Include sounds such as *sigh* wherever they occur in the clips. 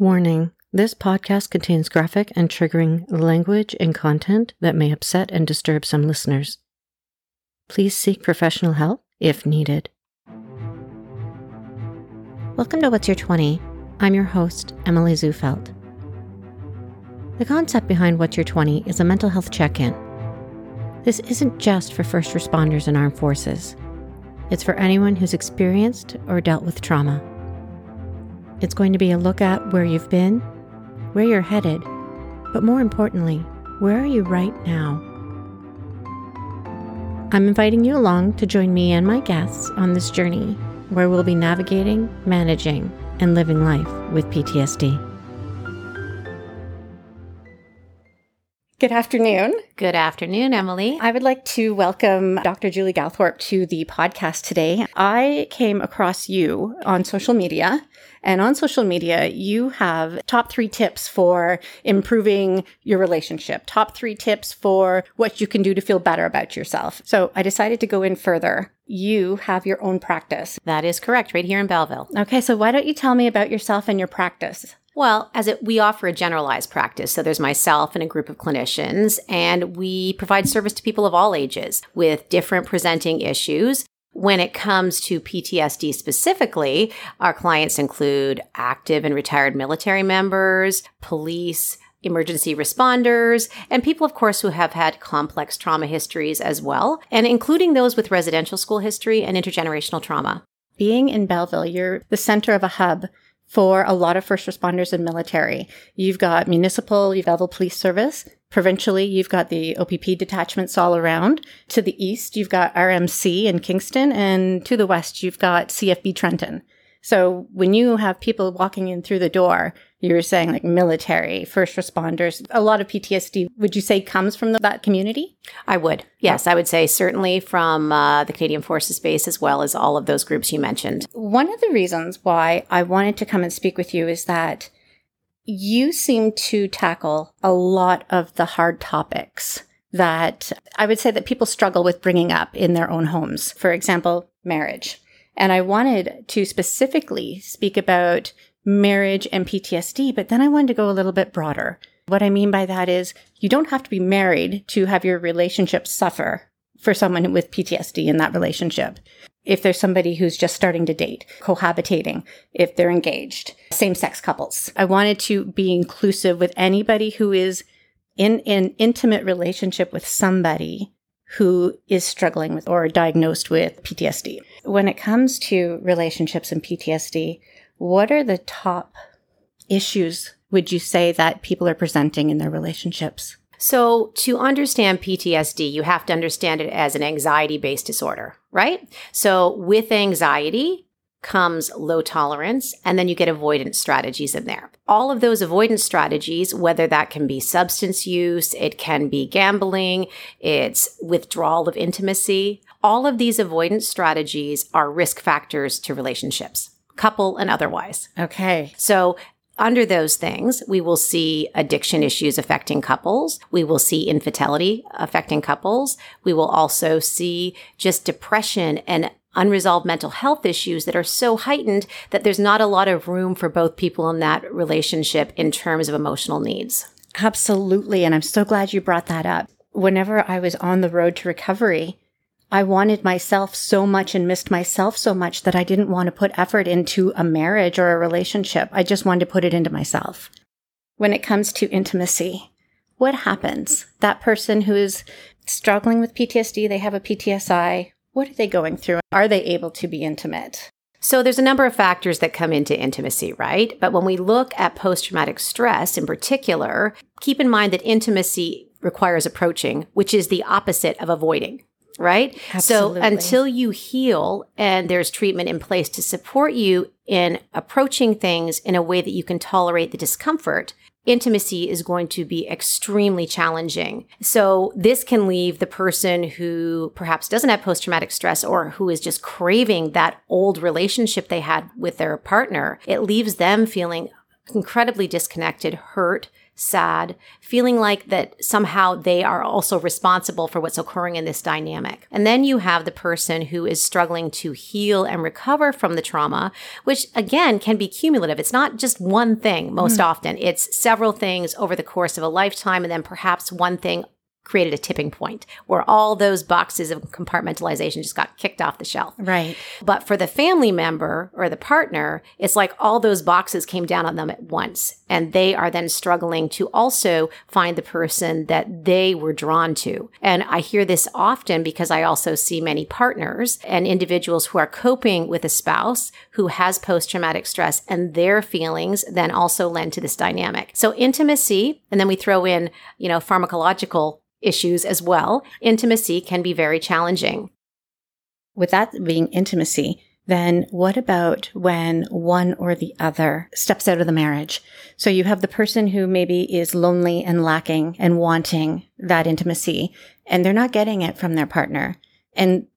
Warning this podcast contains graphic and triggering language and content that may upset and disturb some listeners. Please seek professional help if needed. Welcome to What's Your 20? I'm your host, Emily Zufelt. The concept behind What's Your 20 is a mental health check in. This isn't just for first responders and armed forces, it's for anyone who's experienced or dealt with trauma. It's going to be a look at where you've been where you're headed, but more importantly, where are you right now? I'm inviting you along to join me and my guests on this journey where we'll be navigating, managing, and living life with PTSD. Good afternoon. Good afternoon, Emily. I would like to welcome Dr. Julie Galthorpe to the podcast today. I came across you on social media and on social media, you have top three tips for improving your relationship, top three tips for what you can do to feel better about yourself. So I decided to go in further. You have your own practice. That is correct, right here in Belleville. Okay, so why don't you tell me about yourself and your practice? Well, as it, we offer a generalized practice. So there's myself and a group of clinicians, and we provide service to people of all ages with different presenting issues. When it comes to PTSD specifically, our clients include active and retired military members, police, emergency responders, and people, of course, who have had complex trauma histories as well, and including those with residential school history and intergenerational trauma. Being in Belleville, you're the center of a hub for a lot of first responders and military. You've got municipal, you've Belleville Police Service, Provincially, you've got the OPP detachments all around. To the east, you've got RMC in Kingston, and to the west, you've got CFB Trenton. So when you have people walking in through the door, you're saying like military, first responders, a lot of PTSD, would you say comes from that community? I would. Yes, I would say certainly from uh, the Canadian Forces Base as well as all of those groups you mentioned. One of the reasons why I wanted to come and speak with you is that you seem to tackle a lot of the hard topics that I would say that people struggle with bringing up in their own homes. For example, marriage. And I wanted to specifically speak about marriage and PTSD, but then I wanted to go a little bit broader. What I mean by that is you don't have to be married to have your relationship suffer for someone with PTSD in that relationship if there's somebody who's just starting to date, cohabitating, if they're engaged, same sex couples. I wanted to be inclusive with anybody who is in an intimate relationship with somebody who is struggling with or diagnosed with PTSD. When it comes to relationships and PTSD, what are the top issues would you say that people are presenting in their relationships? So, to understand PTSD, you have to understand it as an anxiety based disorder, right? So, with anxiety comes low tolerance, and then you get avoidance strategies in there. All of those avoidance strategies, whether that can be substance use, it can be gambling, it's withdrawal of intimacy, all of these avoidance strategies are risk factors to relationships couple and otherwise. Okay. So under those things, we will see addiction issues affecting couples. We will see infidelity affecting couples. We will also see just depression and unresolved mental health issues that are so heightened that there's not a lot of room for both people in that relationship in terms of emotional needs. Absolutely. And I'm so glad you brought that up. Whenever I was on the road to recovery, I wanted myself so much and missed myself so much that I didn't want to put effort into a marriage or a relationship. I just wanted to put it into myself. When it comes to intimacy, what happens? That person who is struggling with PTSD, they have a PTSI. What are they going through? Are they able to be intimate? So there's a number of factors that come into intimacy, right? But when we look at post traumatic stress in particular, keep in mind that intimacy requires approaching, which is the opposite of avoiding right? Absolutely. So until you heal and there's treatment in place to support you in approaching things in a way that you can tolerate the discomfort, intimacy is going to be extremely challenging. So this can leave the person who perhaps doesn't have post traumatic stress or who is just craving that old relationship they had with their partner. It leaves them feeling incredibly disconnected, hurt, sad, feeling like that somehow they are also responsible for what's occurring in this dynamic. And then you have the person who is struggling to heal and recover from the trauma, which again can be cumulative. It's not just one thing most mm. often. It's several things over the course of a lifetime and then perhaps one thing created a tipping point where all those boxes of compartmentalization just got kicked off the shelf. Right. But for the family member or the partner, it's like all those boxes came down on them at once. And they are then struggling to also find the person that they were drawn to. And I hear this often because I also see many partners and individuals who are coping with a spouse who has post traumatic stress and their feelings then also lend to this dynamic. So intimacy, and then we throw in, you know, pharmacological issues as well, intimacy can be very challenging. With that being intimacy, then what about when one or the other steps out of the marriage? So you have the person who maybe is lonely and lacking and wanting that intimacy, and they're not getting it from their partner. And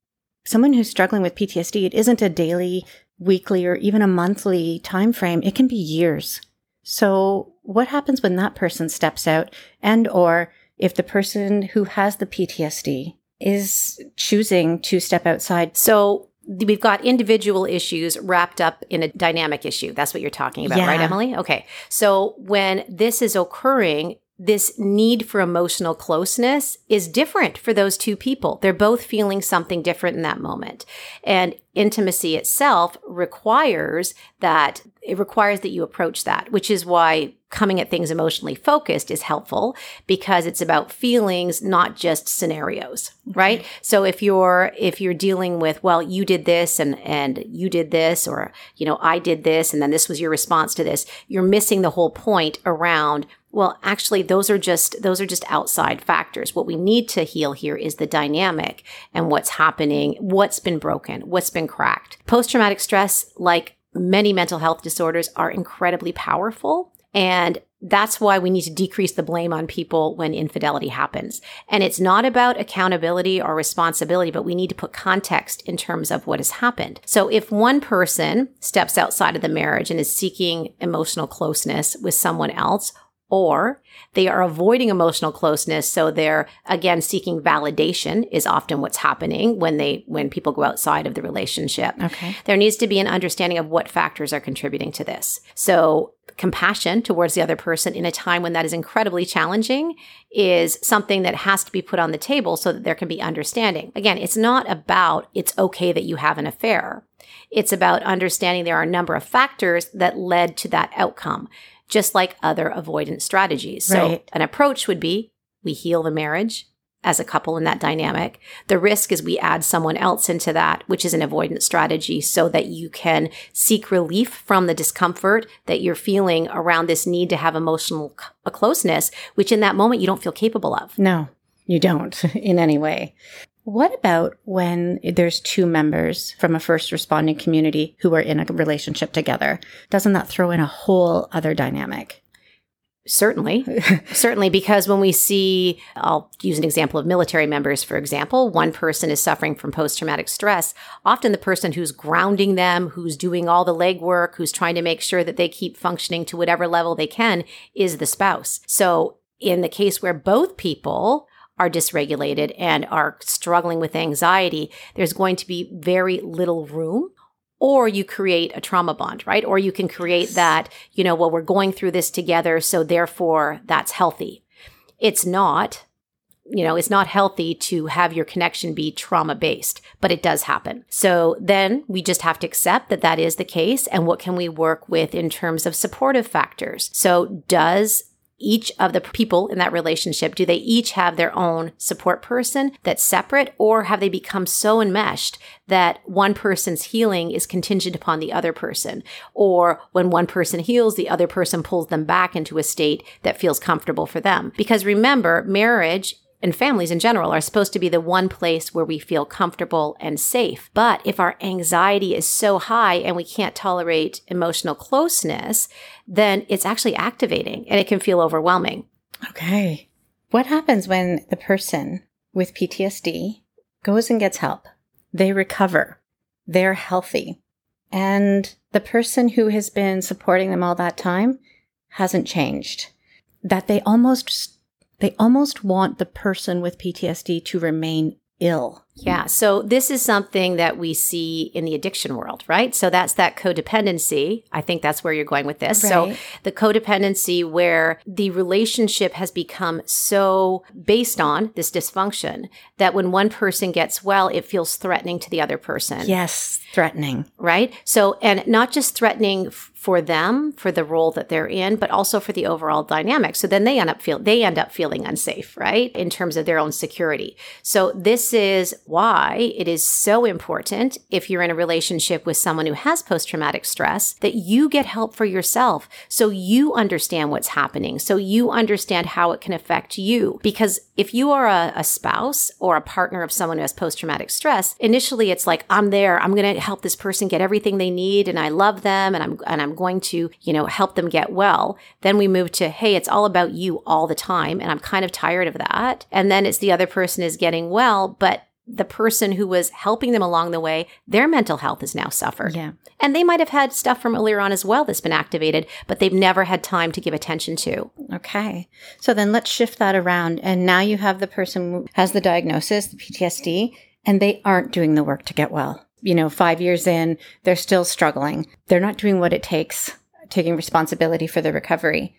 someone who's struggling with PTSD, it isn't a daily, weekly, or even a monthly time frame. It can be years. So what happens when that person steps out and or if the person who has the PTSD is choosing to step outside. So we've got individual issues wrapped up in a dynamic issue. That's what you're talking about, yeah. right, Emily? Okay. So when this is occurring, this need for emotional closeness is different for those two people. They're both feeling something different in that moment. And intimacy itself requires that it requires that you approach that, which is why coming at things emotionally focused is helpful because it's about feelings, not just scenarios, right? So if you're, if you're dealing with, well, you did this and, and you did this, or, you know, I did this and then this was your response to this, you're missing the whole point around well, actually, those are just, those are just outside factors. What we need to heal here is the dynamic and what's happening, what's been broken, what's been cracked. Post traumatic stress, like many mental health disorders, are incredibly powerful. And that's why we need to decrease the blame on people when infidelity happens. And it's not about accountability or responsibility, but we need to put context in terms of what has happened. So if one person steps outside of the marriage and is seeking emotional closeness with someone else, or they are avoiding emotional closeness so they're again seeking validation is often what's happening when they when people go outside of the relationship. Okay. There needs to be an understanding of what factors are contributing to this. So compassion towards the other person in a time when that is incredibly challenging is something that has to be put on the table so that there can be understanding. Again it's not about it's okay that you have an affair. It's about understanding there are a number of factors that led to that outcome just like other avoidance strategies. So right. an approach would be we heal the marriage as a couple in that dynamic. The risk is we add someone else into that, which is an avoidance strategy so that you can seek relief from the discomfort that you're feeling around this need to have emotional closeness, which in that moment you don't feel capable of. No, you don't *laughs* in any way. What about when there's two members from a first responding community who are in a relationship together? Doesn't that throw in a whole other dynamic? Certainly. *laughs* Certainly, because when we see, I'll use an example of military members, for example, one person is suffering from post traumatic stress. Often the person who's grounding them, who's doing all the legwork, who's trying to make sure that they keep functioning to whatever level they can is the spouse. So in the case where both people are dysregulated and are struggling with anxiety, there's going to be very little room or you create a trauma bond, right? Or you can create that, you know, well, we're going through this together. So therefore that's healthy. It's not, you know, it's not healthy to have your connection be trauma based, but it does happen. So then we just have to accept that that is the case. And what can we work with in terms of supportive factors? So does each of the people in that relationship, do they each have their own support person that's separate or have they become so enmeshed that one person's healing is contingent upon the other person? Or when one person heals, the other person pulls them back into a state that feels comfortable for them. Because remember, marriage and families in general are supposed to be the one place where we feel comfortable and safe. But if our anxiety is so high and we can't tolerate emotional closeness, then it's actually activating and it can feel overwhelming. Okay. What happens when the person with PTSD goes and gets help? They recover. They're healthy. And the person who has been supporting them all that time hasn't changed. That they almost they almost want the person with PTSD to remain ill. Yeah. So this is something that we see in the addiction world, right? So that's that codependency. I think that's where you're going with this. Right. So the codependency where the relationship has become so based on this dysfunction that when one person gets well, it feels threatening to the other person. Yes, threatening. Right. So, and not just threatening f- for them for the role that they're in, but also for the overall dynamic. So then they end up feel they end up feeling unsafe, right? In terms of their own security. So this is why it is so important if you're in a relationship with someone who has post traumatic stress that you get help for yourself so you understand what's happening, so you understand how it can affect you. Because if you are a, a spouse or a partner of someone who has post traumatic stress, initially it's like, I'm there, I'm going to help this person get everything they need and I love them and I'm, and I'm going to, you know, help them get well. Then we move to, hey, it's all about you all the time. And I'm kind of tired of that. And then it's the other person is getting well, but the person who was helping them along the way, their mental health has now suffered. Yeah. And they might have had stuff from earlier on as well that's been activated, but they've never had time to give attention to. Okay. So then let's shift that around. And now you have the person who has the diagnosis, the PTSD, and they aren't doing the work to get well. You know, five years in, they're still struggling. They're not doing what it takes, taking responsibility for the recovery.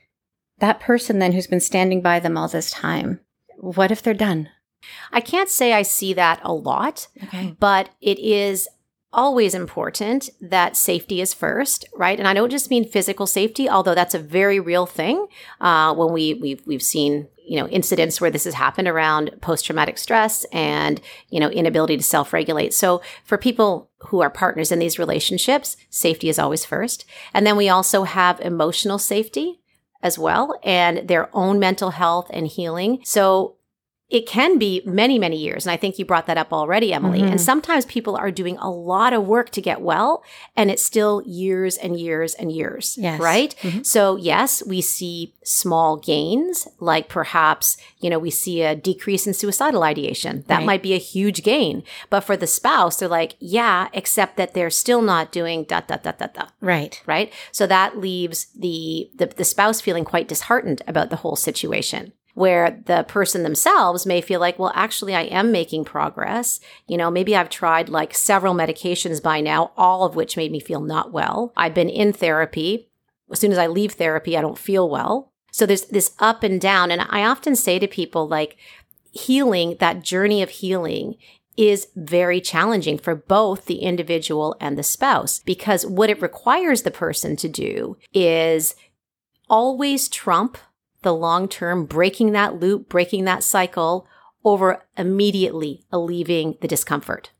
That person then who's been standing by them all this time, what if they're done? I can't say I see that a lot, Okay. but it is always important that safety is first, right? And I don't just mean physical safety, although that's a very real thing. Uh, when we we've we've seen you know incidents where this has happened around post traumatic stress and you know inability to self regulate. So for people who are partners in these relationships, safety is always first, and then we also have emotional safety as well and their own mental health and healing. So it can be many, many years. And I think you brought that up already, Emily. Mhm. And sometimes people are doing a lot of work to get well, and it's still years and years and years. Yes. Right? Mhm. So, yes, we see small gains, like perhaps, you know, we see a decrease in suicidal ideation. That Right. might be a huge gain. But for the spouse, they're like, yeah, except that they're still not doing da, da, da, da, da Right. right? So that leaves the, the the spouse feeling quite disheartened about the whole situation. Where the person themselves may feel like, well, actually, I am making progress. You know, maybe I've tried like several medications by now, all of which made me feel not well. I've been in therapy. As soon as I leave therapy, I don't feel well. So there's this up and down. And I often say to people, like, healing, that journey of healing is very challenging for both the individual and the spouse because what it requires the person to do is always trump the long term, breaking that loop, breaking that cycle over immediately alleviating the discomfort.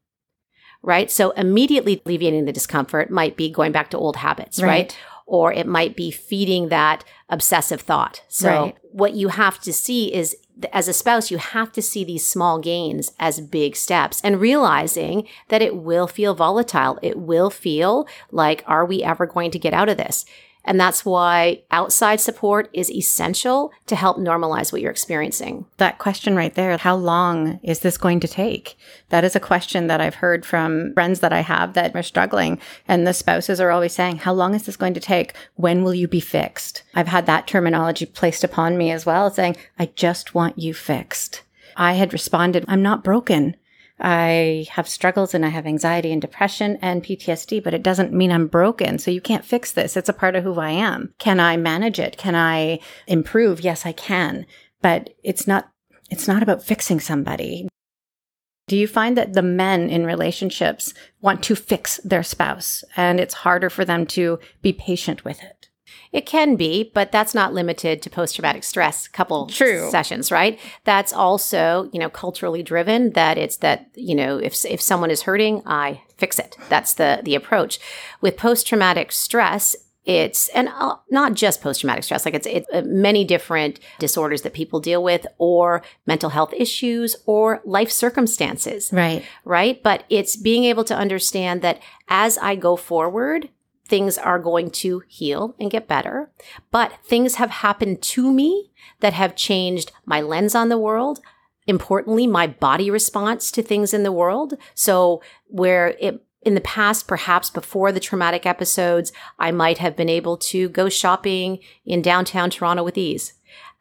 Right? So immediately alleviating the discomfort might be going back to old habits, right? Right. Or it might be feeding that obsessive thought. So Right. what you have to see is as a spouse, you have to see these small gains as big steps and realizing that it will feel volatile. It will feel like, are we ever going to get out of this? And that's why outside support is essential to help normalize what you're experiencing. That question right there, how long is this going to take? That is a question that I've heard from friends that I have that are struggling. And the spouses are always saying, How long is this going to take? When will you be fixed? I've had that terminology placed upon me as well, saying, I just want you fixed. I had responded, I'm not broken. I have struggles and I have anxiety and depression and PTSD, but it doesn't mean I'm broken. So you can't fix this. It's a part of who I am. Can I manage it? Can I improve? Yes, I can. But it's not, it's not about fixing somebody. Do you find that the men in relationships want to fix their spouse and it's harder for them to be patient with it? It can be, but that's not limited to post traumatic stress couple True. sessions, right? That's also, you know, culturally driven that it's that, you know, if if someone is hurting, I fix it. That's the the approach. With post traumatic stress, it's and uh, not just post traumatic stress like it's it, uh, many different disorders that people deal with or mental health issues or life circumstances Right. right? But it's being able to understand that as I go forward, things are going to heal and get better. But things have happened to me that have changed my lens on the world. Importantly, my body response to things in the world. So where it in the past, perhaps before the traumatic episodes, I might have been able to go shopping in downtown Toronto with ease.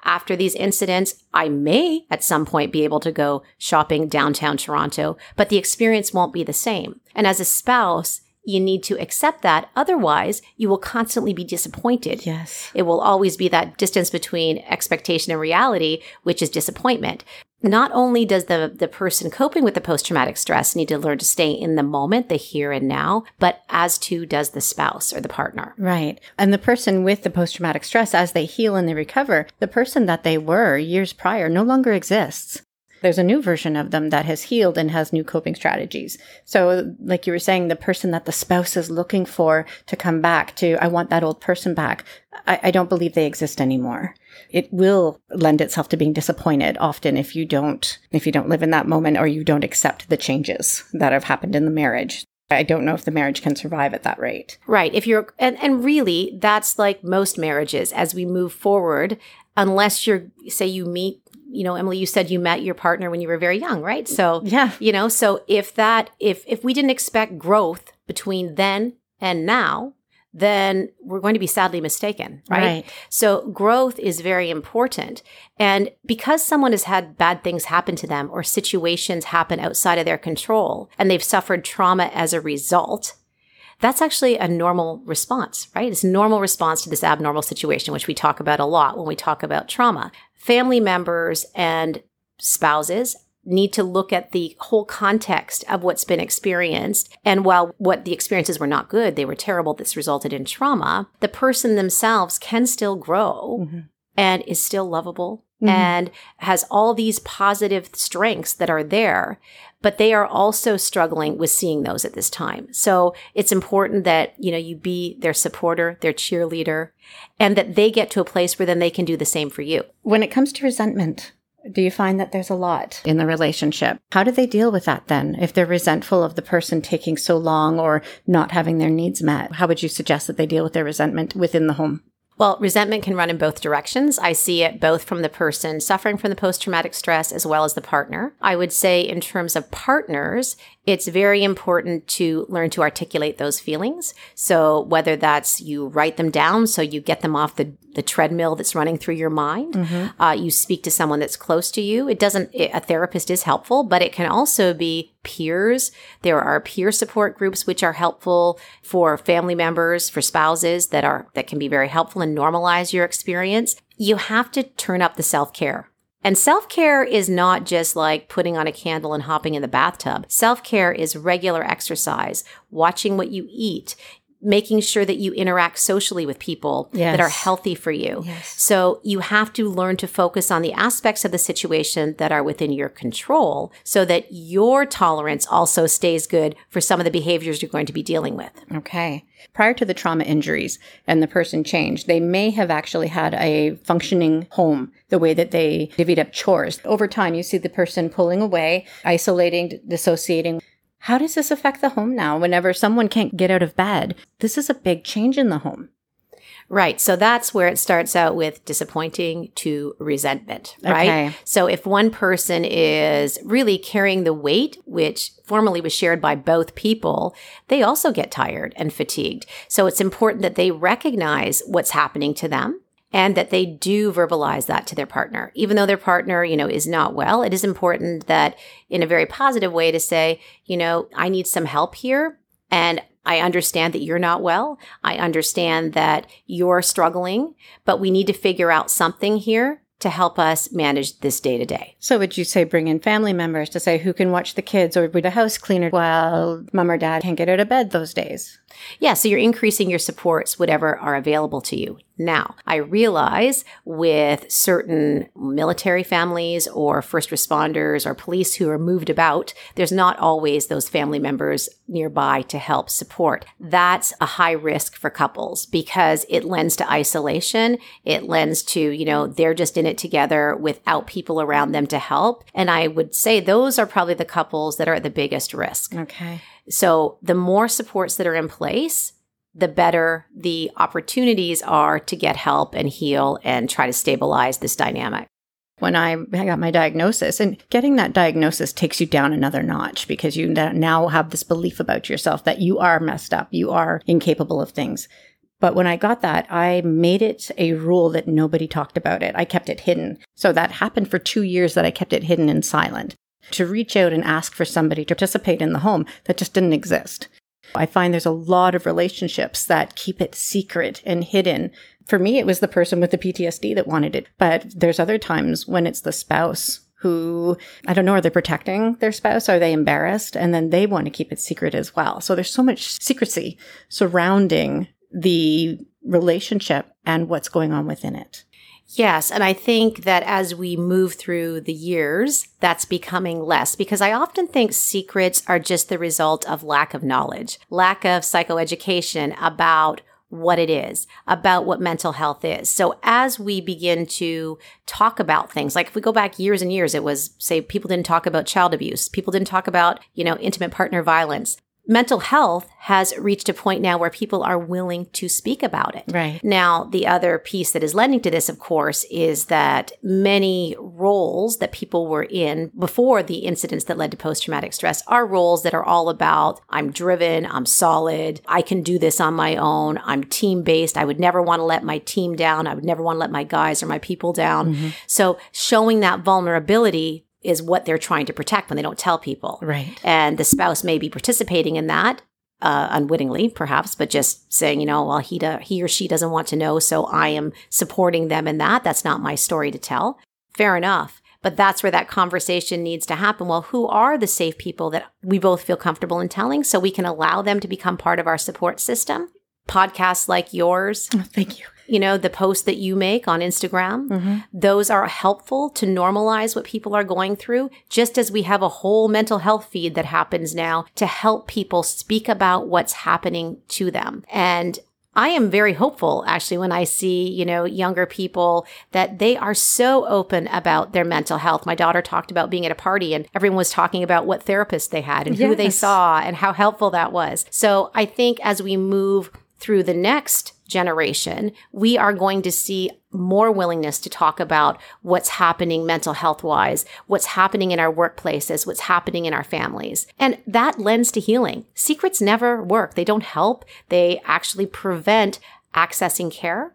After these incidents, I may at some point be able to go shopping downtown Toronto, but the experience won't be the same. And as a spouse, you need to accept that. Otherwise, you will constantly be disappointed. Yes. It will always be that distance between expectation and reality, which is disappointment. Not only does the, the person coping with the post traumatic stress need to learn to stay in the moment, the here and now, but as too does the spouse or the partner. Right. And the person with the post traumatic stress, as they heal and they recover, the person that they were years prior no longer exists. There's a new version of them that has healed and has new coping strategies. So, like you were saying, the person that the spouse is looking for to come back to, I want that old person back. I, I don't believe they exist anymore. It will lend itself to being disappointed often if you don't, if you don't live in that moment or you don't accept the changes that have happened in the marriage. I don't know if the marriage can survive at that rate. Right. If you're, and, and really, that's like most marriages as we move forward, unless you're, say, you meet you know emily you said you met your partner when you were very young right so Yeah. you know so if that if if we didn't expect growth between then and now then we're going to be sadly mistaken right, Right. so growth is very important and because someone has had bad things happen to them or situations happen outside of their control and they've suffered trauma as a result that's actually a normal response, right? It's a normal response to this abnormal situation, which we talk about a lot when we talk about trauma. Family members and spouses need to look at the whole context of what's been experienced. And while what the experiences were not good, they were terrible, this resulted in trauma, the person themselves can still grow Mhm. and is still lovable Mhm. and has all these positive strengths that are there but they are also struggling with seeing those at this time. So it's important that, you know, you be their supporter, their cheerleader, and that they get to a place where then they can do the same for you. When it comes to resentment, do you find that there's a lot in the relationship? How do they deal with that then? If they're resentful of the person taking so long or not having their needs met, how would you suggest that they deal with their resentment within the home? Well, resentment can run in both directions. I see it both from the person suffering from the post traumatic stress as well as the partner. I would say, in terms of partners, it's very important to learn to articulate those feelings. So, whether that's you write them down so you get them off the, the treadmill that's running through your mind, uh, you speak to someone that's close to you. It doesn't, it, a therapist is helpful, but it can also be peers. There are peer support groups which are helpful for family members, for spouses that are, that can be very helpful and normalize your experience. You have to turn up the self care. And self care is not just like putting on a candle and hopping in the bathtub. Self care is regular exercise, watching what you eat, making sure that you interact socially with people that are healthy for you. Yes. So you have to learn to focus on the aspects of the situation that are within your control so that your tolerance also stays good for some of the behaviors you're going to be dealing with. Okay. Prior to the trauma injuries and the person changed, they may have actually had a functioning home, the way that they divvied up chores. Over time, you see the person pulling away, isolating, dissociating. How does this affect the home now? Whenever someone can't get out of bed, this is a big change in the home. Right. So that's where it starts out with disappointing to resentment, right? Okay. So if one person is really carrying the weight, which formerly was shared by both people, they also get tired and fatigued. So it's important that they recognize what's happening to them and that they do verbalize that to their partner. Even though their partner, you know, is not well, it is important that in a very positive way to say, you know, I need some help here and I understand that you're not well. I understand that you're struggling, but we need to figure out something here to help us manage this day to day. So would you say bring in family members to say who can watch the kids or be the house cleaner while mom or dad can't get out of bed those days? Yeah, so you're increasing your supports, whatever are available to you. Now, I realize with certain military families or first responders or police who are moved about, there's not always those family members nearby to help support. That's a high risk for couples because it lends to isolation. It lends to, you know, they're just in it together without people around them to help. And I would say those are probably the couples that are at the biggest risk. Okay. So the more supports that are in place, the better the opportunities are to get help and heal and try to stabilize this dynamic. when I got my diagnosis. And getting that diagnosis takes you down another notch because you now have this belief about yourself that you are messed up, you are incapable of things. But when I got that, I made it a rule that nobody talked about it. I kept it hidden. So that happened for two years that I kept it hidden and silent. To reach out and ask for somebody to participate in the home that just didn't exist. I find there's a lot of relationships that keep it secret and hidden. For me, it was the person with the PTSD that wanted it. But there's other times when it's the spouse who, I don't know, are they protecting their spouse? Are they embarrassed? And then they want to keep it secret as well. So there's so much secrecy surrounding the relationship and what's going on within it. Yes. And I think that as we move through the years, that's becoming less because I often think secrets are just the result of lack of knowledge, lack of psychoeducation about what it is, about what mental health is. So as we begin to talk about things, like if we go back years and years, it was say people didn't talk about child abuse. People didn't talk about, you know, intimate partner violence mental health has reached a point now where people are willing to speak about it. Right. Now, the other piece that is lending to this, of course, is that many roles that people were in before the incidents that led to post traumatic stress are roles that are all about I'm driven, I'm solid, I can do this on my own, I'm team based, I would never want to let my team down, I would never want to let my guys or my people down. Mm-hmm. So, showing that vulnerability is what they're trying to protect when they don't tell people. Right. And the spouse may be participating in that uh, unwittingly, perhaps, but just saying, you know, well, he do, he or she doesn't want to know, so I am supporting them in that. That's not my story to tell. Fair enough. But that's where that conversation needs to happen. Well, who are the safe people that we both feel comfortable in telling so we can allow them to become part of our support system? Podcasts like yours. Oh, thank you you know, the posts that you make on Instagram, mm-hmm. those are helpful to normalize what people are going through, just as we have a whole mental health feed that happens now to help people speak about what's happening to them. And I am very hopeful actually when I see, you know, younger people that they are so open about their mental health. My daughter talked about being at a party and everyone was talking about what therapist they had and yes. who they saw and how helpful that was. So I think as we move through the next generation, we are going to see more willingness to talk about what's happening mental health wise, what's happening in our workplaces, what's happening in our families. And that lends to healing. Secrets never work. They don't help. They actually prevent accessing care.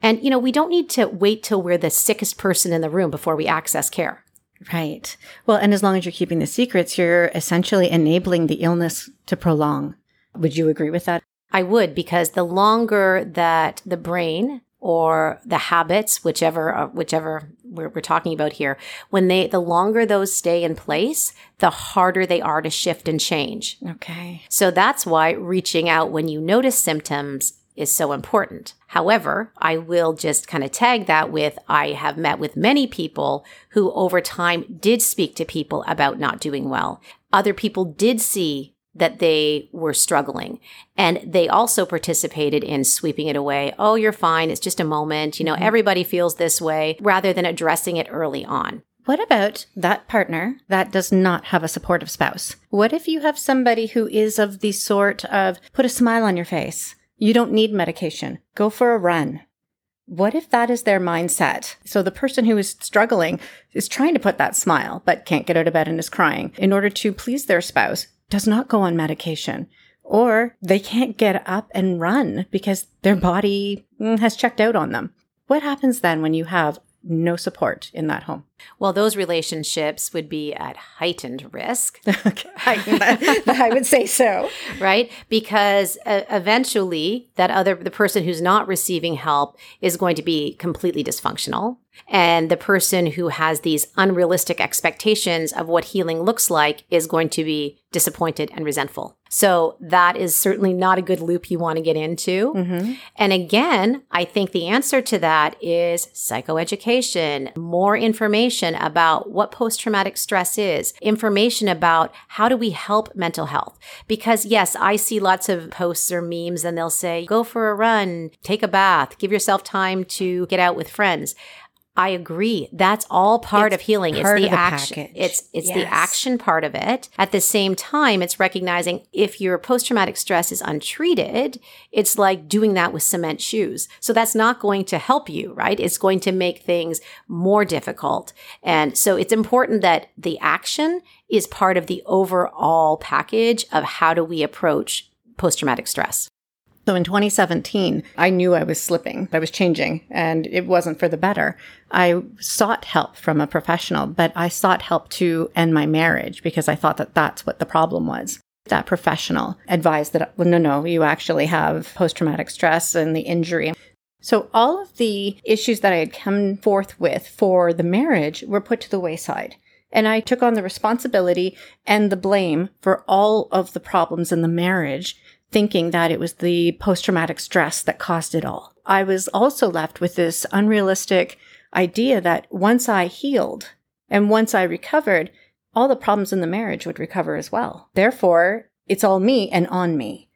And, you know, we don't need to wait till we're the sickest person in the room before we access care. Right. Well, and as long as you're keeping the secrets, you're essentially enabling the illness to prolong. Would you agree with that? I would because the longer that the brain or the habits, whichever uh, whichever we're, we're, talking about here, when they the longer those stay in place, the harder they are to shift and change. Okay. So that's why reaching out when you notice symptoms is so important. However, I will just kind of tag that with I have met with many people who over time did speak to people about not doing well. Other people did see that they were struggling. And they also participated in sweeping it away. Oh, you're fine. It's just a moment. You know, mm-hmm. everybody feels this way rather than addressing it early on. What about that partner that does not have a supportive spouse? What if you have somebody who is of the sort of put a smile on your face? You don't need medication. Go for a run. What if that is their mindset? So the person who is struggling is trying to put that smile, but can't get out of bed and is crying in order to please their spouse does not go on medication or they can't get up and run because their body mm, has checked out on them. What happens then when you have no support in that home? Well, those relationships would be at heightened risk. *laughs* *laughs* I, I would say so. right? Because uh, eventually that other, the person who's not receiving help is going to be completely dysfunctional. And the person who has these unrealistic expectations of what healing looks like is going to be disappointed and resentful. So that is certainly not a good loop you want to get into. Mm-hmm. And again, I think the answer to that is psychoeducation, more information about what post traumatic stress is, information about how do we help mental health. Because yes, I see lots of posts or memes and they'll say, go for a run, take a bath, give yourself time to get out with friends. I agree. That's all part It's of healing. part it's the, the action. package. It's it's the action part of it. At the same time, it's recognizing if your post traumatic stress is untreated, it's like doing that with cement shoes. So that's not going to help you, right? It's going to make things more difficult. And so it's important that the action is part of the overall package of how do we approach post traumatic stress. So in 2017, I knew I was slipping. I was changing and it wasn't for the better. I sought help from a professional, but I sought help to end my marriage because I thought that that's what the problem was. That professional advised that, well, no, no, you actually have post traumatic stress and the injury. So all of the issues that I had come forth with for the marriage were put to the wayside. And I took on the responsibility and the blame for all of the problems in the marriage thinking that it was the post traumatic stress that caused it all. I was also left with this unrealistic idea that once I healed and once I recovered, all the problems in the marriage would recover as well. Therefore, it's all me and on me.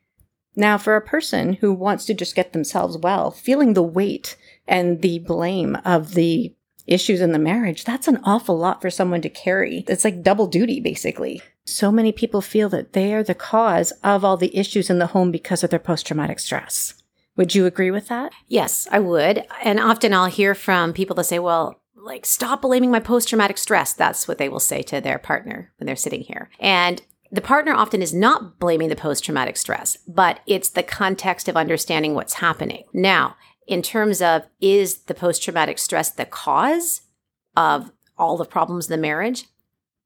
Now, for a person who wants to just get themselves well, feeling the weight and the blame of the issues in the marriage, that's an awful lot for someone to carry. It's like double duty, basically. So many people feel that they are the cause of all the issues in the home because of their post traumatic stress. Would you agree with that? Yes, I would. And often I'll hear from people that say, well, like, stop blaming my post traumatic stress. That's what they will say to their partner when they're sitting here. And the partner often is not blaming the post traumatic stress, but it's the context of understanding what's happening. Now, in terms of is the post traumatic stress the cause of all the problems in the marriage?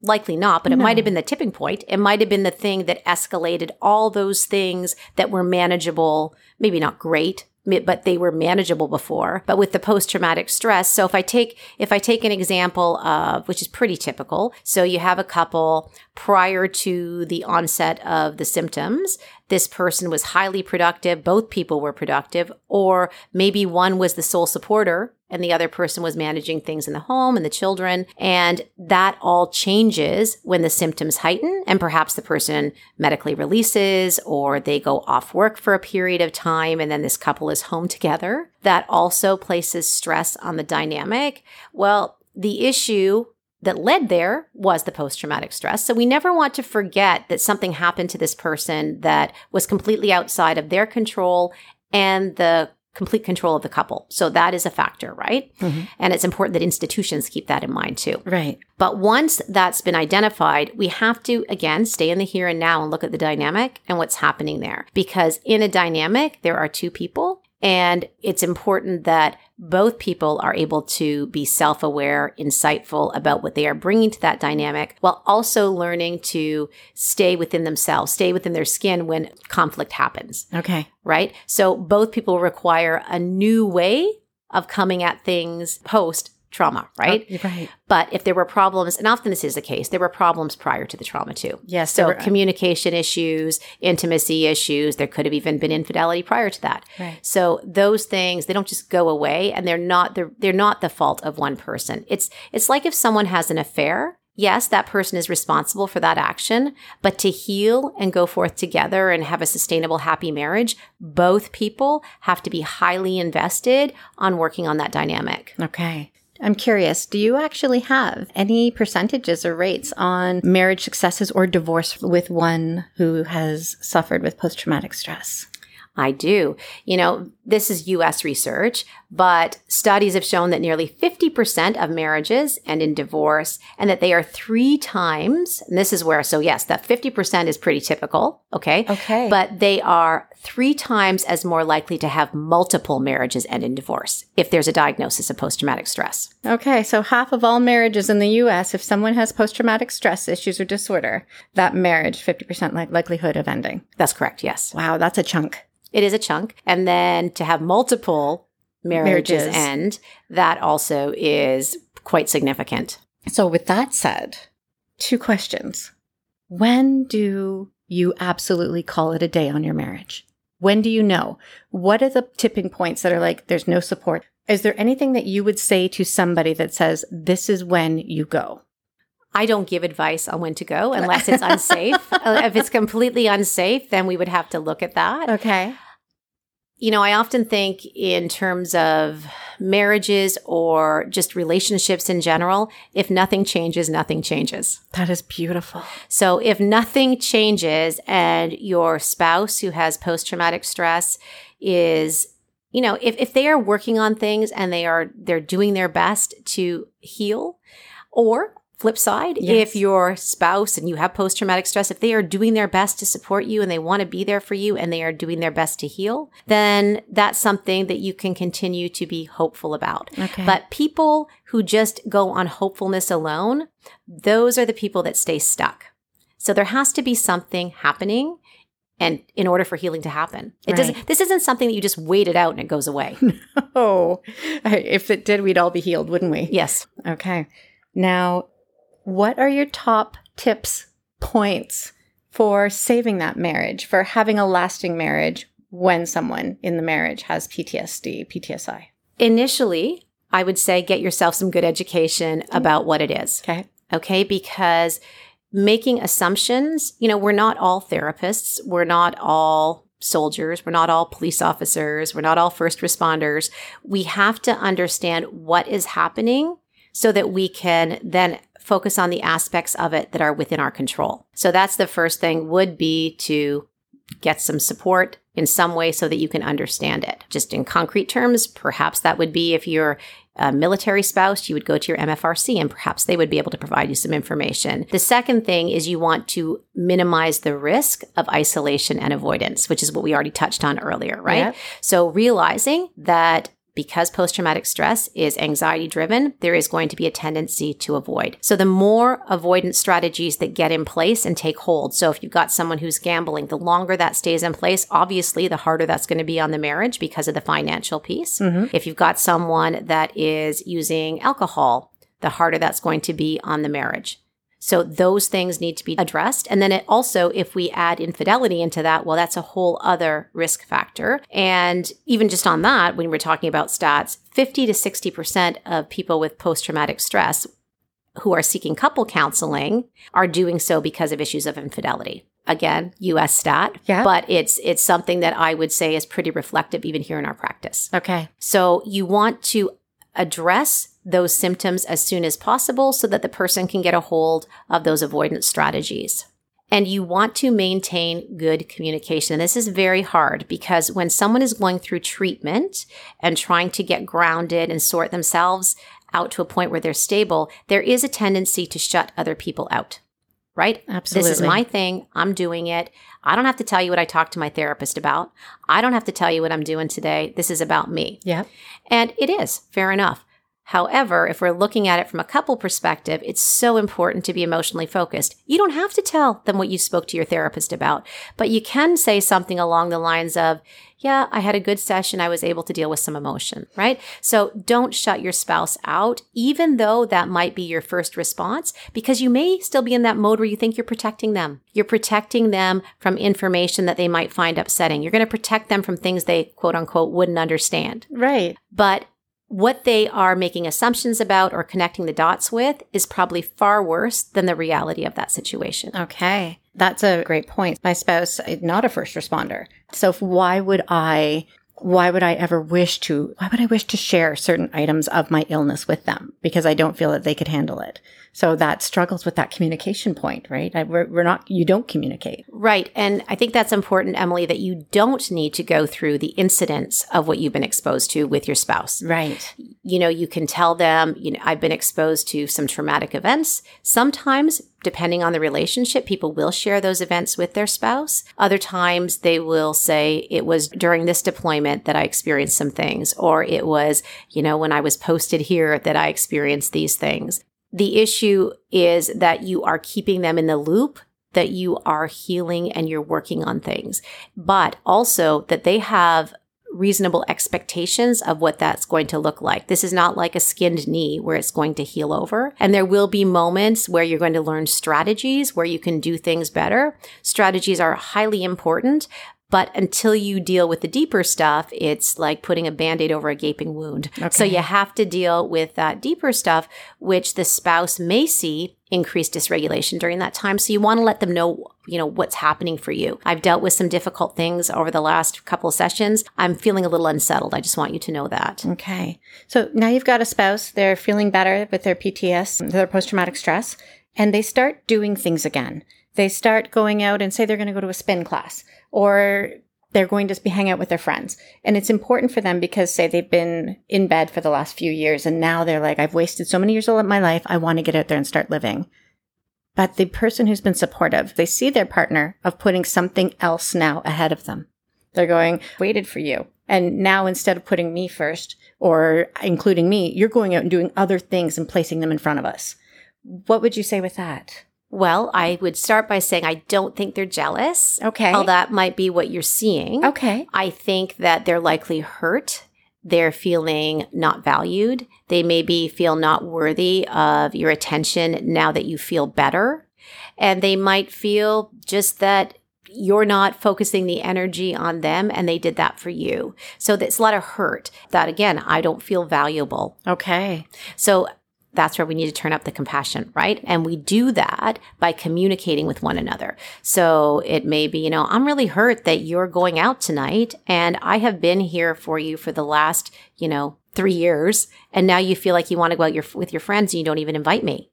Likely not, but it No. might have been the tipping point. It might have been the thing that escalated all those things that were manageable, maybe not great, but they were manageable before. But with the post traumatic stress, so if I take if I take an example of which is pretty typical, so you have a couple prior to the onset of the symptoms, this person was highly productive, both people were productive, or maybe one was the sole supporter and the other person was managing things in the home and the children. And that all changes when the symptoms heighten and perhaps the person medically releases or they go off work for a period of time and then this couple is home together. That also places stress on the dynamic. Well, the issue that led there was the post traumatic stress. So we never want to forget that something happened to this person that was completely outside of their control and the complete control of the couple. So that is a factor, right? Mhm. And it's important that institutions keep that in mind too. Right. But once that's been identified, we have to again stay in the here and now and look at the dynamic and what's happening there. Because in a dynamic, there are two people. And it's important that both people are able to be self aware, insightful about what they are bringing to that dynamic, while also learning to stay within themselves, stay within their skin when conflict happens Okay. right? So both people require a new way of coming at things post trauma, right? Oh, right. But if there were problems, and often this is the case, there were problems prior to the trauma too. Yes. So were- uh, communication issues, intimacy issues, there could have even been infidelity prior to that. Right. So those things, they don't just go away and they're not they're, they're not the fault of one person. It's it's like if someone has an affair, yes, that person is responsible for that action, but to heal and go forth together and have a sustainable happy marriage, both people have to be highly invested on working on that dynamic. Okay. I'm curious, do you actually have any percentages or rates on marriage successes or divorce with one who has suffered with post traumatic stress? I do. You know, this is US research, but studies have shown that nearly 50% of marriages end in divorce and that they are three times, and this is where, so yes, that 50% is pretty typical. Okay. Okay. But they are three times as more likely to have multiple marriages end in divorce if there's a diagnosis of post traumatic stress. Okay, so half of all marriages in the US, if someone has post traumatic stress issues or disorder, that marriage, 50% li- likelihood of ending. That's correct. Yes. Wow, that's a chunk. It is a chunk. And then to have multiple marriages, Marriages. end, that also is quite significant. So, with that said, two questions. When do you absolutely call it a day on your marriage? When do you know? What are the tipping points that are like, there's no support? Is there anything that you would say to somebody that says, this is when you go? I don't give advice on when to go unless it's unsafe. *laughs* Uh, if it's completely unsafe, then we would have to look at that. Okay. you know, I often think in terms of marriages or just relationships in general, if nothing changes, nothing changes. That is beautiful. So if nothing changes and your spouse who has post traumatic stress is you know, if, if they are working on things and they are they're doing their best to heal, or flip side, Yes. if your spouse and you have post traumatic stress, if they are doing their best to support you and they want to be there for you and they are doing their best to heal, then that's something that you can continue to be hopeful about. Okay. But people who just go on hopefulness alone, those are the people that stay stuck. So there has to be something happening and in order for healing to happen. It Right. doesn't this isn't something that you just wait it out and it goes away. *laughs* oh, if it did, we'd all be healed, wouldn't we? yes. Okay. Now, what are your top tips, points for saving that marriage, for having a lasting marriage when someone in the marriage has PTSD, PTSI? Initially, I would say get yourself some good education mm-hmm. about what it is. Okay. Okay. Because making assumptions, you know, we're not all therapists, we're not all soldiers, we're not all police officers, we're not all first responders. We have to understand what is happening so that we can then focus on the aspects of it that are within our control. So that's the first thing would be to get some support in some way so that you can understand it. Just in concrete terms, perhaps that would be if you're a military spouse, you would go to your MFRC and perhaps they would be able to provide you some information. The second thing is you want to minimize the risk of isolation and avoidance, which is what we already touched on earlier, right? Yep. So realizing that because post traumatic stress is anxiety driven, there is going to be a tendency to avoid. So the more avoidance strategies that get in place and take hold. So if you've got someone who's gambling, the longer that stays in place, obviously the harder that's going to be on the marriage because of the financial piece. Mm-hmm. If you've got someone that is using alcohol, the harder that's going to be on the marriage. So those things need to be addressed. And then it also, if we add infidelity into that, well, that's a whole other risk factor. And even just on that, when we're talking about stats, 50 to 60% of people with post traumatic stress who are seeking couple counseling are doing so because of issues of infidelity. Again, US stat, Yeah. but it's it's something that I would say is pretty reflective even here in our practice. Okay. So you want to address those symptoms as soon as possible so that the person can get a hold of those avoidance strategies. And you want to maintain good communication. This is very hard because when someone is going through treatment and trying to get grounded and sort themselves out to a point where they're stable, there is a tendency to shut other people out, right? Absolutely. This is my thing. I'm doing it. I don't have to tell you what I talked to my therapist about. I don't have to tell you what I'm doing today. This is about me. Yep. And it is, fair enough. However, if we're looking at it from a couple perspective, it's so important to be emotionally focused. You don't have to tell them what you spoke to your therapist about, but you can say something along the lines of, yeah, I had a good session. I was able to deal with some emotion, right? So don't shut your spouse out, even though that might be your first response, because you may still be in that mode where you think you're protecting them. You're protecting them from information that they might find upsetting. You're going to protect them from things they quote unquote wouldn't understand. Right. But what they are making assumptions about or connecting the dots with is probably far worse than the reality of that situation. Okay. That's a great point. My spouse, is not a first responder. So why would I, why would I ever wish to, why would I wish to share certain items of my illness with them? Because I don't feel that they could handle it. So that struggles with that communication point, right? I, we're, we're not, you don't communicate. Right. And I think that's important, Emily, that you don't need to go through the incidents of what you've been exposed to with your spouse. Right. You know, you can tell them, you know, I've been exposed to some traumatic events. Sometimes, depending on the relationship, people will share those events with their spouse. Other times they will say, it was during this deployment that I experienced some things, or it was, you know, when I was posted here that I experienced these things. The issue is that you are keeping them in the loop that you are healing and you're working on things, but also that they have reasonable expectations of what that's going to look like. This is not like a skinned knee where it's going to heal over. And there will be moments where you're going to learn strategies where you can do things better. Strategies are highly important. But until you deal with the deeper stuff, it's like putting a band aid over a gaping wound. So you have to deal with that deeper stuff, which the spouse may see increased dysregulation during that time. So you want to let them know, you know, what's happening for you. I've dealt with some difficult things over the last couple of sessions. I'm feeling a little unsettled. I just want you to know that. Okay. So now you've got a spouse, they're feeling better with their PTS, their post traumatic stress, and they start doing things again. They start going out and say they're going to go to a spin class or they're going to be hang out with their friends. And it's important for them because say they've been in bed for the last few years and now they're like, I've wasted so many years of my life. I want to get out there and start living. But the person who's been supportive, they see their partner of putting something else now ahead of them. They're going, waited for you. And now instead of putting me first or including me, you're going out and doing other things and placing them in front of us. What would you say with that? Well, I would start by saying I don't think they're jealous. Okay. Well, that might be what you're seeing. Okay. I think that they're likely hurt. They're feeling not valued. They maybe feel not worthy of your attention now that you feel better. And they might feel just that you're not focusing the energy on them and they did that for you. So that's a lot of hurt that again, I don't feel valuable. Okay. So that's where we need to turn up the compassion, right? And we do that by communicating with one another. So it may be, you know, I'm really hurt that you're going out tonight and I have been here for you for the last, you know, three years. And now you feel like you want to go out your, with your friends and you don't even invite me.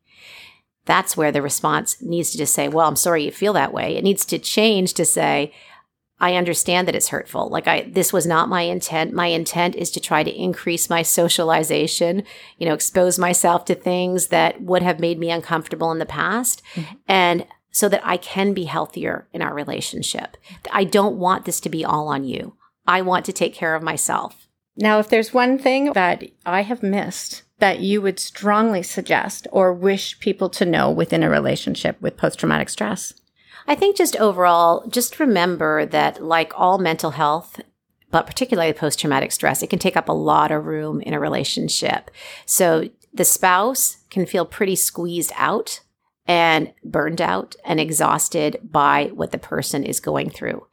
That's where the response needs to just say, well, I'm sorry you feel that way. It needs to change to say, I understand that it's hurtful. Like I, this was not my intent. My intent is to try to increase my socialization, you know, expose myself to things that would have made me uncomfortable in the past. Mm-hmm. And so that I can be healthier in our relationship. I don't want this to be all on you. I want to take care of myself. Now, if there's one thing that I have missed that you would strongly suggest or wish people to know within a relationship with post traumatic stress, I think just overall, just remember that like all mental health, but particularly post traumatic stress, it can take up a lot of room in a relationship. So the spouse can feel pretty squeezed out and burned out and exhausted by what the person is going through.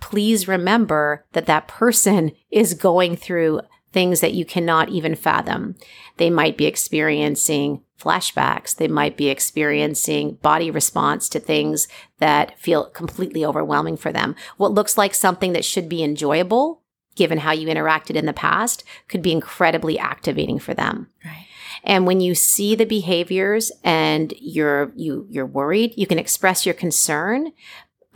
Please remember that that person *laughs* is going through things that you cannot even fathom. They might be experiencing flashbacks. They might be experiencing body response to things that feel completely overwhelming for them. What looks like something that should be enjoyable, given how you interacted in the past, could be incredibly activating for them. Right. And when you see the behaviors and you're you you're worried, you can express your concern,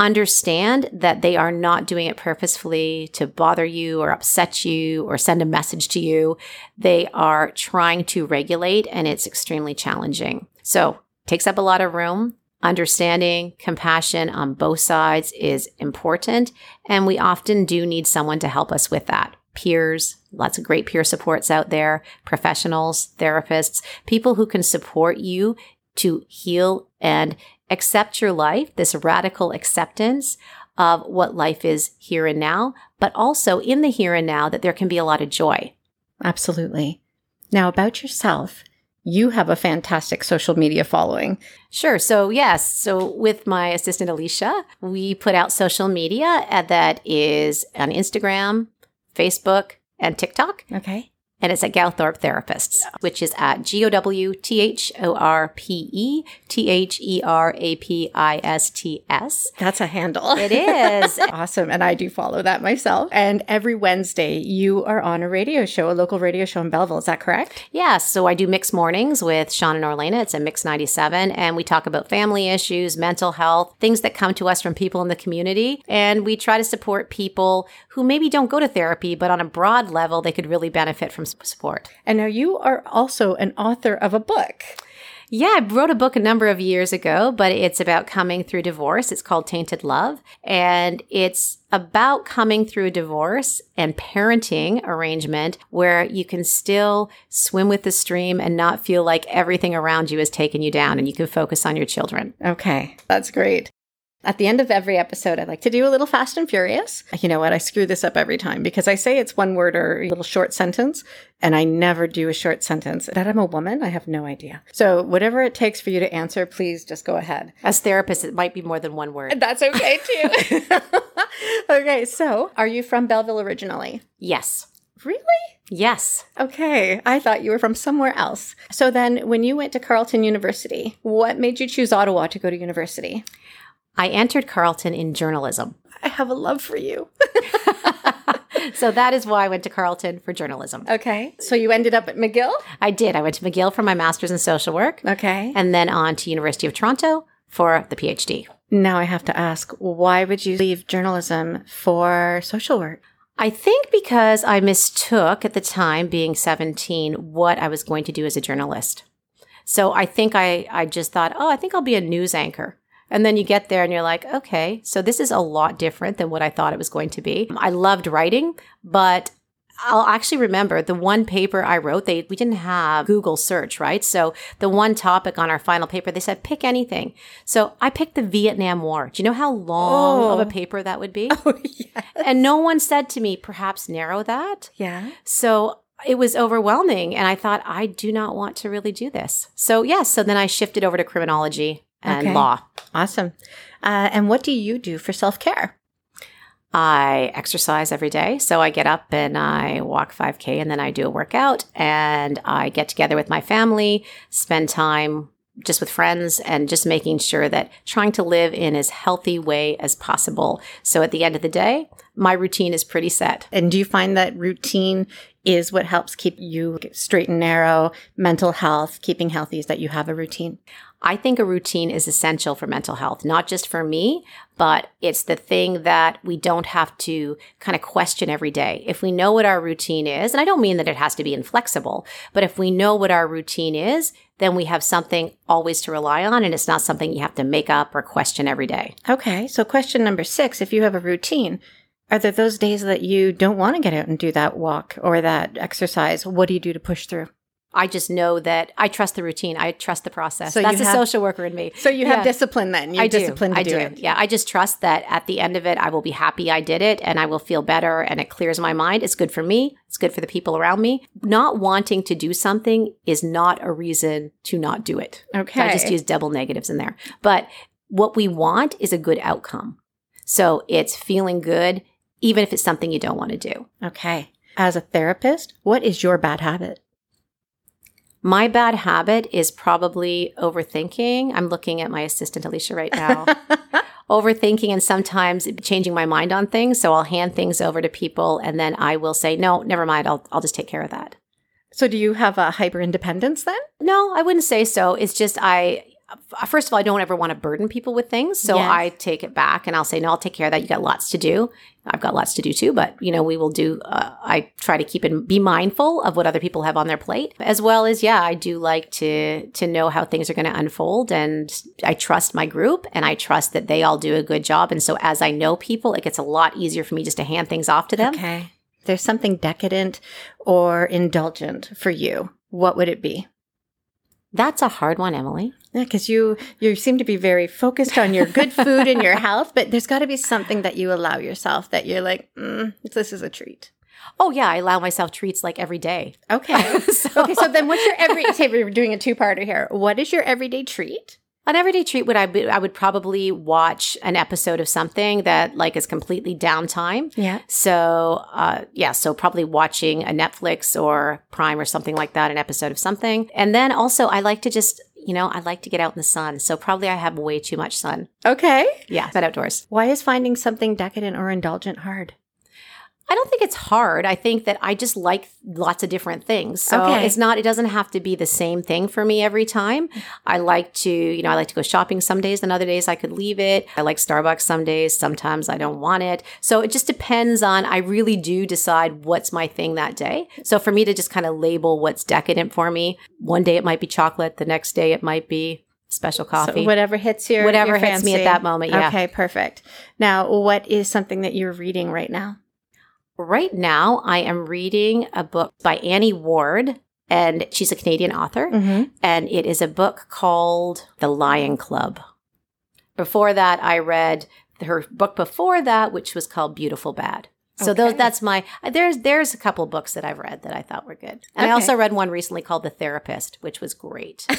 understand that they are not doing it purposefully to bother you or upset you or send a message to you. They are trying to regulate and it's extremely challenging. So takes up a lot of room. Understanding, compassion on both sides is important. And we often do need someone to help us with that. Peers, lots of great peer supports out there, professionals, therapists, people who can support you to heal and accept your life, this radical acceptance of what life is here and now, but also in the here and now that there can be a lot of joy. Absolutely. Now, about yourself, you have a fantastic social media following. Sure. So, yes. So, with my assistant Alicia, we put out social media uh, that is on Instagram, Facebook, and TikTok. Okay and it's at Gowthorpe Therapists, which is at G O W T H O R P E T H E R A P I S T S. That's a handle. It is. *laughs* awesome. And I do follow that myself. And every Wednesday, you are on a radio show, a local radio show in Belleville. Is that correct? Yes. Yeah, so I do Mix Mornings with Sean and Orlena. It's a Mix 97. And we talk about family issues, mental health, things that come to us from people in the community. And we try to support people who maybe don't go to therapy, but on a broad level, they could really benefit from support. And now you are also an author of a book. Yeah, I wrote a book a number of years ago, but it's about coming through divorce. It's called Tainted Love. And it's about coming through divorce and parenting arrangement where you can still swim with the stream and not feel like everything around you is taking you down and you can focus on your children. Okay, that's great. At the end of every episode, I like to do a little fast and furious. You know what? I screw this up every time because I say it's one word or a little short sentence, and I never do a short sentence. That I'm a woman, I have no idea. So, whatever it takes for you to answer, please just go ahead. As therapists, it might be more than one word. That's okay too. *laughs* okay, so are you from Belleville originally? Yes. Really? Yes. Okay, I thought you were from somewhere else. So then, when you went to Carleton University, what made you choose Ottawa to go to university? I entered Carleton in journalism. I have a love for you. *laughs* so that is why I went to Carleton for journalism. Okay, so you ended up at McGill? I did. I went to McGill for my master's in social work Okay. and then on to University of Toronto for the PhD. Now I have to ask, why would you leave journalism for social work? I think because I mistook at the time, being 17, what I was going to do as a journalist. So I think I, I just thought, oh, I think I'll be a news anchor. And then you get there and you're like, okay, so this is a lot different than what I thought it was going to be. I loved writing, but I'll actually remember the one paper I wrote, they we didn't have Google search, right? So the one topic on our final paper, they said pick anything. So I picked the Vietnam War. Do you know how long Oh. of a oh. paper that would be? *laughs* Oh, yeah. And no one said to me, perhaps narrow that. Yeah. So it was overwhelming. And I thought, I do not want to really do this. So, yes. so then I shifted over to criminology and Okay. law. Awesome. Uh, and what do you do for self care? I exercise every day. So I get up and I walk 5K and then I do a workout and I get together with my family, spend time just with friends and just making sure that trying to live in as healthy way as possible. So at the end of the day, my routine is pretty set. And do you find that routine is what helps keep you straight and narrow, mental health, keeping healthy, is that you have a routine? I think a routine is essential for mental health, not just for me, but it's the thing that we don't have to kind of question every day. If we know what our routine is, and I don't mean that it has to be inflexible, but if we know what our routine is, then we have something always to rely on, and it's not something you have to make up or question every day. Okay. So, question number six if you have a routine, are there those days that you don't want to get out and do that walk or that exercise? What do you do to push through? I just know that I trust the routine. I trust the process. So That's have- social worker in me. So, you have Yeah. discipline then. You're I do. disciplined to I do, do. it. Yeah, I just trust that at the end of it, I will be happy I did it and I will feel better and it clears my mind. It's good for me. It's good for the people around me. Not wanting to do something is not a reason to not do it. Okay. So I just use double negatives in there. But what we want is a good outcome. So it's feeling good, even if it's something you don't want to do. Okay. As a therapist, what is your bad habit? My bad habit is probably overthinking. I'm looking at my assistant, Alicia, right now. *laughs* overthinking and sometimes changing my mind on things. So I'll hand things over to people and then I will say, no, never mind. I'll, I'll just take care of that. So, do you have a hyper independence then? No, I wouldn't say so. It's just I, first of all, I don't ever want to burden people with things. So Yes. I take it back and I'll say, no, I'll take care of that. You got lots to do. I've got lots to do too, but you know, we will do, uh, I try to keep and be mindful of what other people have on their plate as well as, yeah, I do like to, to know how things are going to unfold and I trust my group and I trust that they all do a good job. And so as I know people, it gets a lot easier for me just to hand things off to them. Okay. There's something decadent or indulgent for you. What would it be? That's a hard one, Emily. Yeah, because you you seem to be very focused on your good food and your health, but there's got to be something that you allow yourself that you're like, mm, this is a treat. Oh yeah, I allow myself treats like every day. Okay. *laughs* So- okay. So then, what's your every? Say we're doing a two parter here. What is your everyday treat? An everyday treat would I be, I would probably watch an episode of something that like is completely downtime. Yeah. So uh, yeah, so probably watching a Netflix or Prime or something like that, an episode of something. And then also I like to just you know I like to get out in the sun. So probably I have way too much sun. Okay. Yeah, but outdoors. Why is finding something decadent or indulgent hard? I don't think it's hard. I think that I just like lots of different things. So Okay. it's not, it doesn't have to be the same thing for me every time. I like to, you know, I like to go shopping some days and other days I could leave it. I like Starbucks some days. Sometimes I don't want it. So it just depends on, I really do decide what's my thing that day. So for me to just kind of label what's decadent for me, one day it might be chocolate. The next day it might be special coffee. So whatever hits your Whatever your hits me at that moment, yeah. Okay. Perfect. Now, what is something that you're reading right now? Right now, I am reading a book by Annie Ward, and she's a Canadian author, Mm-hmm. and it is a book called The Lion Club. Before that, I read her book before that, which was called Beautiful Bad. So those that's my there's there's a couple books that I've read that I thought were good. And I also read one recently called The Therapist, which was great. *laughs*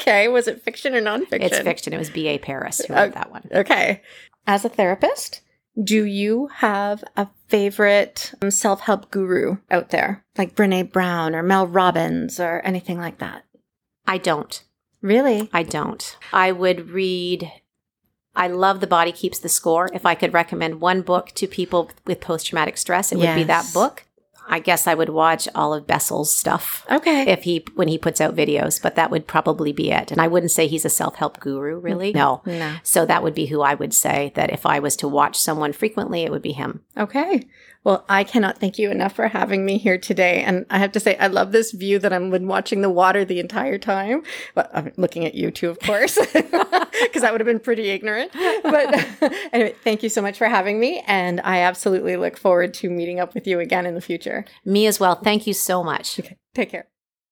Okay. Was it fiction or nonfiction? it's fiction. It was B.A. Paris who wrote Okay. that one. Okay. As a therapist, Do you have a favorite um, self help guru out there, like Brene Brown or Mel Robbins or anything like that? I don't. Really? I don't. I would read. I love The Body Keeps the Score. If I could recommend one book to people with post traumatic stress, it would be that book. I guess I would watch all of Bessel's stuff Okay. if he when he puts out videos, but that would probably be it. And I wouldn't say he's a self-help guru, really. Mm-hmm. No. no. So that would be who I would say that if I was to watch someone frequently, it would be him. Okay. Well, I cannot thank you enough for having me here today. And I have to say, I love this view that I'm been watching the water the entire time. Well, I'm looking at you too, of course, *laughs* because that would have been pretty ignorant. But *laughs* anyway, thank you so much for having me. And I absolutely look forward to meeting up with you again in the future. Me as well. Thank you so much. Okay. Take care.